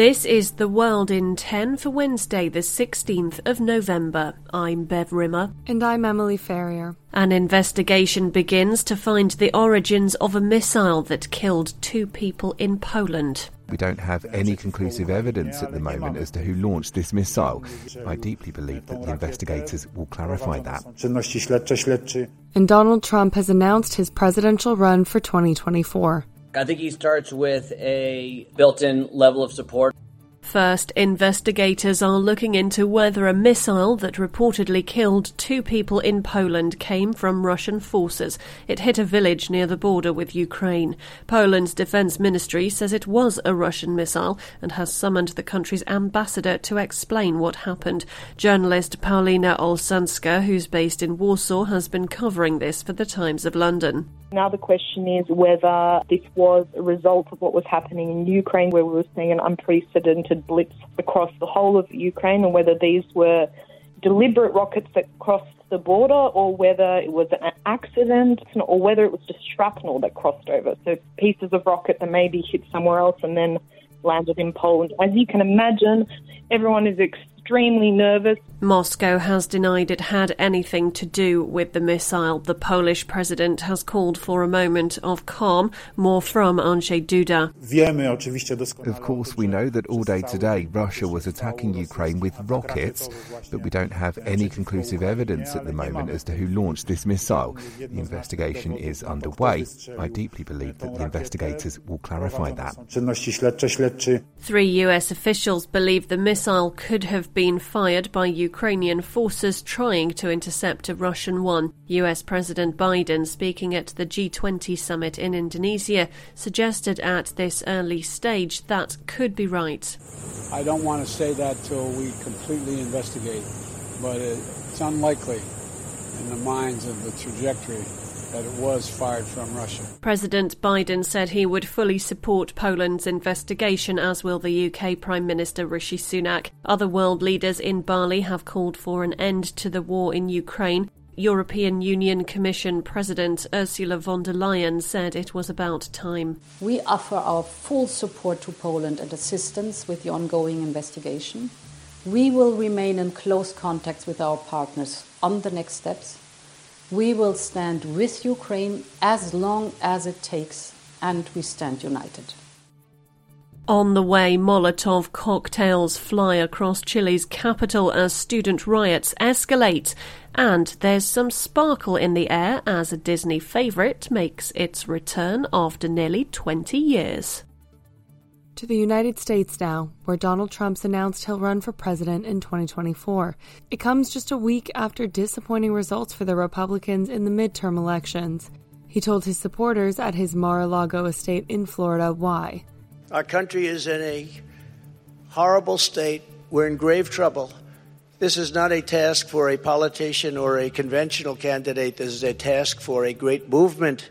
This is The World in 10 for Wednesday, the 16th of November. I'm Bev Rimmer. And I'm Emily Ferrier. An investigation begins to find the origins of a missile that killed two people in Poland. We don't have any conclusive evidence at the moment as to who launched this missile. I deeply believe that the investigators will clarify that. And Donald Trump has announced his presidential run for 2024. I think he starts with a built in level of support. First, investigators are looking into whether a missile that reportedly killed two people in Poland came from Russian forces. It hit a village near the border with Ukraine. Poland's defense ministry says it was a Russian missile and has summoned the country's ambassador to explain what happened. Journalist Paulina Olszanska, who's based in Warsaw, has been covering this for the Times of London. Now the question is whether this was a result of what was happening in Ukraine, where we were seeing an unprecedented blitz across the whole of Ukraine, and whether these were deliberate rockets that crossed the border, or whether it was an accident, or whether it was just shrapnel that crossed over. So pieces of rocket that maybe hit somewhere else and then landed in Poland. As you can imagine, everyone is extremely nervous. Moscow has denied it had anything to do with the missile. The Polish president has called for a moment of calm. More from Andrzej Duda. Of course, we know that all day today Russia was attacking Ukraine with rockets, but we don't have any conclusive evidence at the moment as to who launched this missile. The investigation is underway. I deeply believe that the investigators will clarify that. Three US officials believe the missile could have been fired by Ukrainian forces trying to intercept a Russian one. US President Biden, speaking at the G20 summit in Indonesia, suggested at this early stage that could be right. I don't want to say that till we completely investigate, but it's unlikely in the minds of the trajectory that it was fired from Russia. President Biden said he would fully support Poland's investigation, as will the UK Prime Minister Rishi Sunak. Other world leaders in Bali have called for an end to the war in Ukraine. European Union Commission President Ursula von der Leyen said it was about time. We offer our full support to Poland and assistance with the ongoing investigation. We will remain in close contact with our partners on the next steps we will stand with Ukraine as long as it takes, and we stand united. On the way, Molotov cocktails fly across Chile's capital as student riots escalate. And there's some sparkle in the air as a Disney favourite makes its return after nearly 20 years. To the United States now, where Donald Trump's announced he'll run for president in 2024. It comes just a week after disappointing results for the Republicans in the midterm elections. He told his supporters at his Mar a Lago estate in Florida why. Our country is in a horrible state. We're in grave trouble. This is not a task for a politician or a conventional candidate. This is a task for a great movement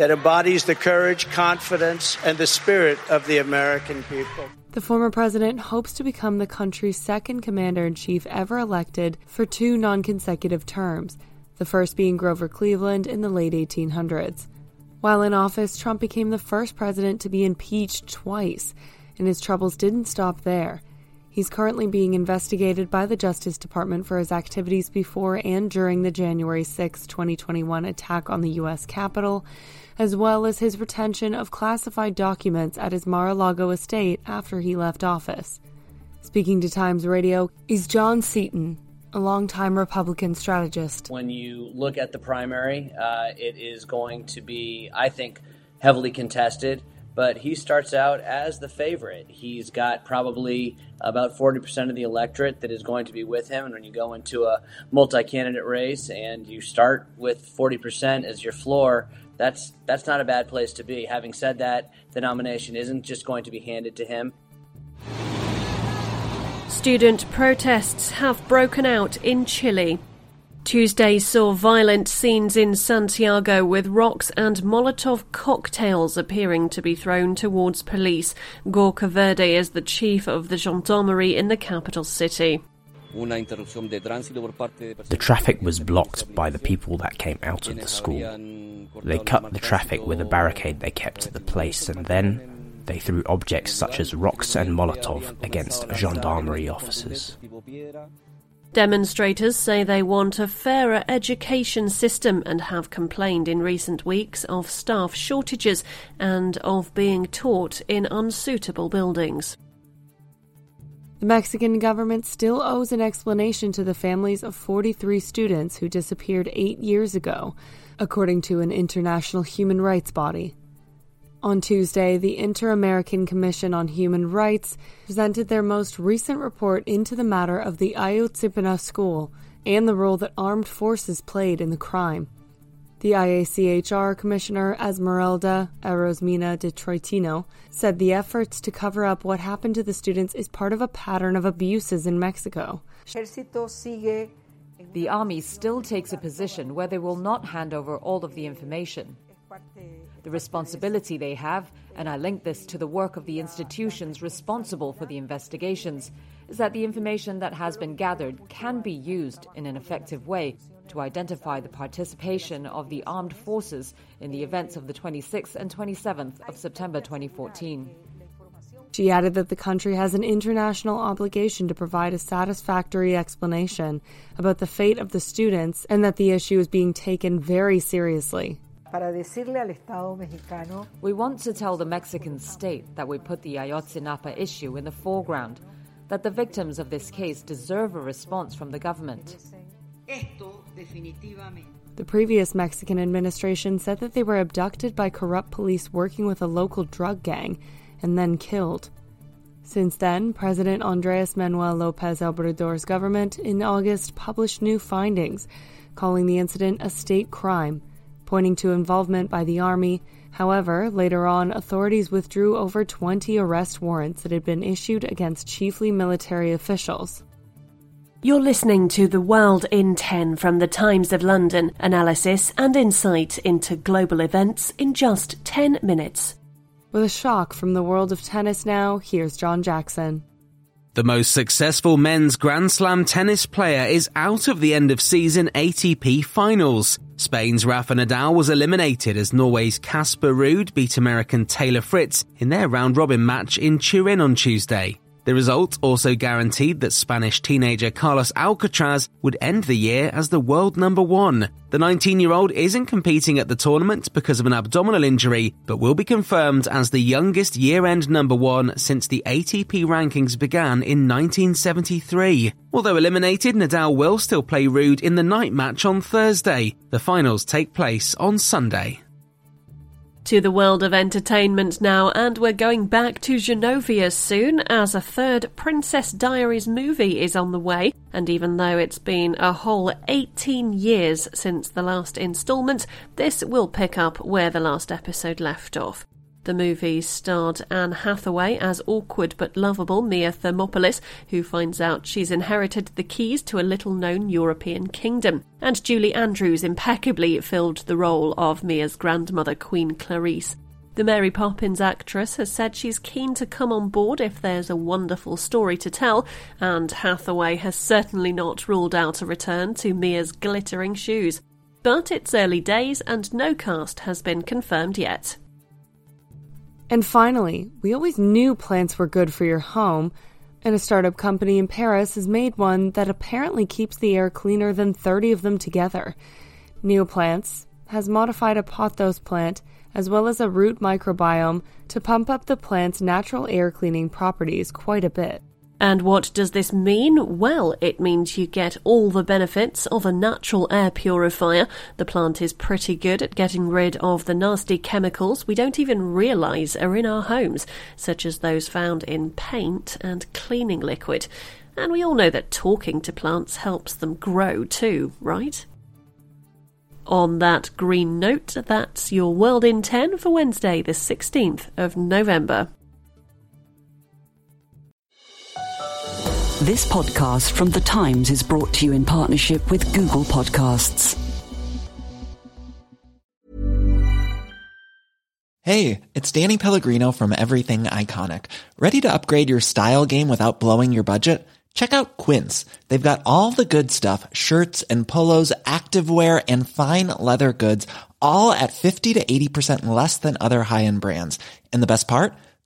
that embodies the courage, confidence, and the spirit of the American people. The former president hopes to become the country's second commander in chief ever elected for two non consecutive terms, the first being Grover Cleveland in the late 1800s. While in office, Trump became the first president to be impeached twice, and his troubles didn't stop there. He's currently being investigated by the Justice Department for his activities before and during the January 6, 2021 attack on the U.S. Capitol, as well as his retention of classified documents at his Mar a Lago estate after he left office. Speaking to Times Radio is John Seaton, a longtime Republican strategist. When you look at the primary, uh, it is going to be, I think, heavily contested but he starts out as the favorite. He's got probably about 40% of the electorate that is going to be with him. And when you go into a multi candidate race and you start with 40% as your floor, that's, that's not a bad place to be. Having said that, the nomination isn't just going to be handed to him. Student protests have broken out in Chile. Tuesday saw violent scenes in Santiago with rocks and Molotov cocktails appearing to be thrown towards police. Gorka Verde is the chief of the gendarmerie in the capital city. The traffic was blocked by the people that came out of the school. They cut the traffic with a barricade they kept at the place and then they threw objects such as rocks and Molotov against gendarmerie officers. Demonstrators say they want a fairer education system and have complained in recent weeks of staff shortages and of being taught in unsuitable buildings. The Mexican government still owes an explanation to the families of 43 students who disappeared eight years ago, according to an international human rights body. On Tuesday, the Inter American Commission on Human Rights presented their most recent report into the matter of the Ayotzinapa school and the role that armed forces played in the crime. The IACHR Commissioner Esmeralda Arosemena de Troitiño said the efforts to cover up what happened to the students is part of a pattern of abuses in Mexico. The army still takes a position where they will not hand over all of the information. The responsibility they have, and I link this to the work of the institutions responsible for the investigations, is that the information that has been gathered can be used in an effective way to identify the participation of the armed forces in the events of the 26th and 27th of September 2014. She added that the country has an international obligation to provide a satisfactory explanation about the fate of the students and that the issue is being taken very seriously. We want to tell the Mexican state that we put the Ayotzinapa issue in the foreground, that the victims of this case deserve a response from the government. The previous Mexican administration said that they were abducted by corrupt police working with a local drug gang and then killed. Since then, President Andres Manuel Lopez Obrador's government in August published new findings, calling the incident a state crime pointing to involvement by the Army. However, later on, authorities withdrew over 20 arrest warrants that had been issued against chiefly military officials. You're listening to The World in 10 from the Times of London, analysis and insight into global events in just 10 minutes. With a shock from the world of tennis now, here's John Jackson. The most successful men's Grand Slam tennis player is out of the end of season ATP finals. Spain's Rafa Nadal was eliminated as Norway's Casper Ruud beat American Taylor Fritz in their round robin match in Turin on Tuesday. The result also guaranteed that Spanish teenager Carlos Alcaraz would end the year as the world number one. The 19 year old isn't competing at the tournament because of an abdominal injury, but will be confirmed as the youngest year end number one since the ATP rankings began in 1973. Although eliminated, Nadal will still play Ruud in the night match on Thursday. The finals take place on Sunday to the world of entertainment now, and we're going back to Genovia soon as a third Princess Diaries movie is on the way. And even though it's been a whole 18 years since the last instalment, this will pick up where the last episode left off. The movie starred Anne Hathaway as awkward but lovable Mia Thermopolis, who finds out she's inherited the keys to a little known European kingdom. And Julie Andrews impeccably filled the role of Mia's grandmother, Queen Clarice. The Mary Poppins actress has said she's keen to come on board if there's a wonderful story to tell, and Hathaway has certainly not ruled out a return to Mia's glittering shoes. But it's early days and no cast has been confirmed yet. And finally, we always knew plants were good for your home, And a startup company in Paris has made one that apparently keeps the air cleaner than 30 of them together. Neoplants has modified a pothos plant as well as a root microbiome to pump up the plant's natural air cleaning properties quite a bit. And what does this mean? Well, it means you get all the benefits of a natural air purifier. The plant is pretty good at getting rid of the nasty chemicals we don't even realise are in our homes, such as those found in paint and cleaning liquid. And we all know that talking to plants helps them grow too, right? On that green note, that's your World in 10 for Wednesday, the 16th of November. This podcast from The Times is brought to you in partnership with Google Podcasts. Hey, it's Danny Pellegrino from Everything Iconic. Ready to upgrade your style game without blowing your budget? Check out Quince. They've got all the good stuff shirts and polos, activewear, and fine leather goods, all at 50 to 80% less than other high end brands. And the best part?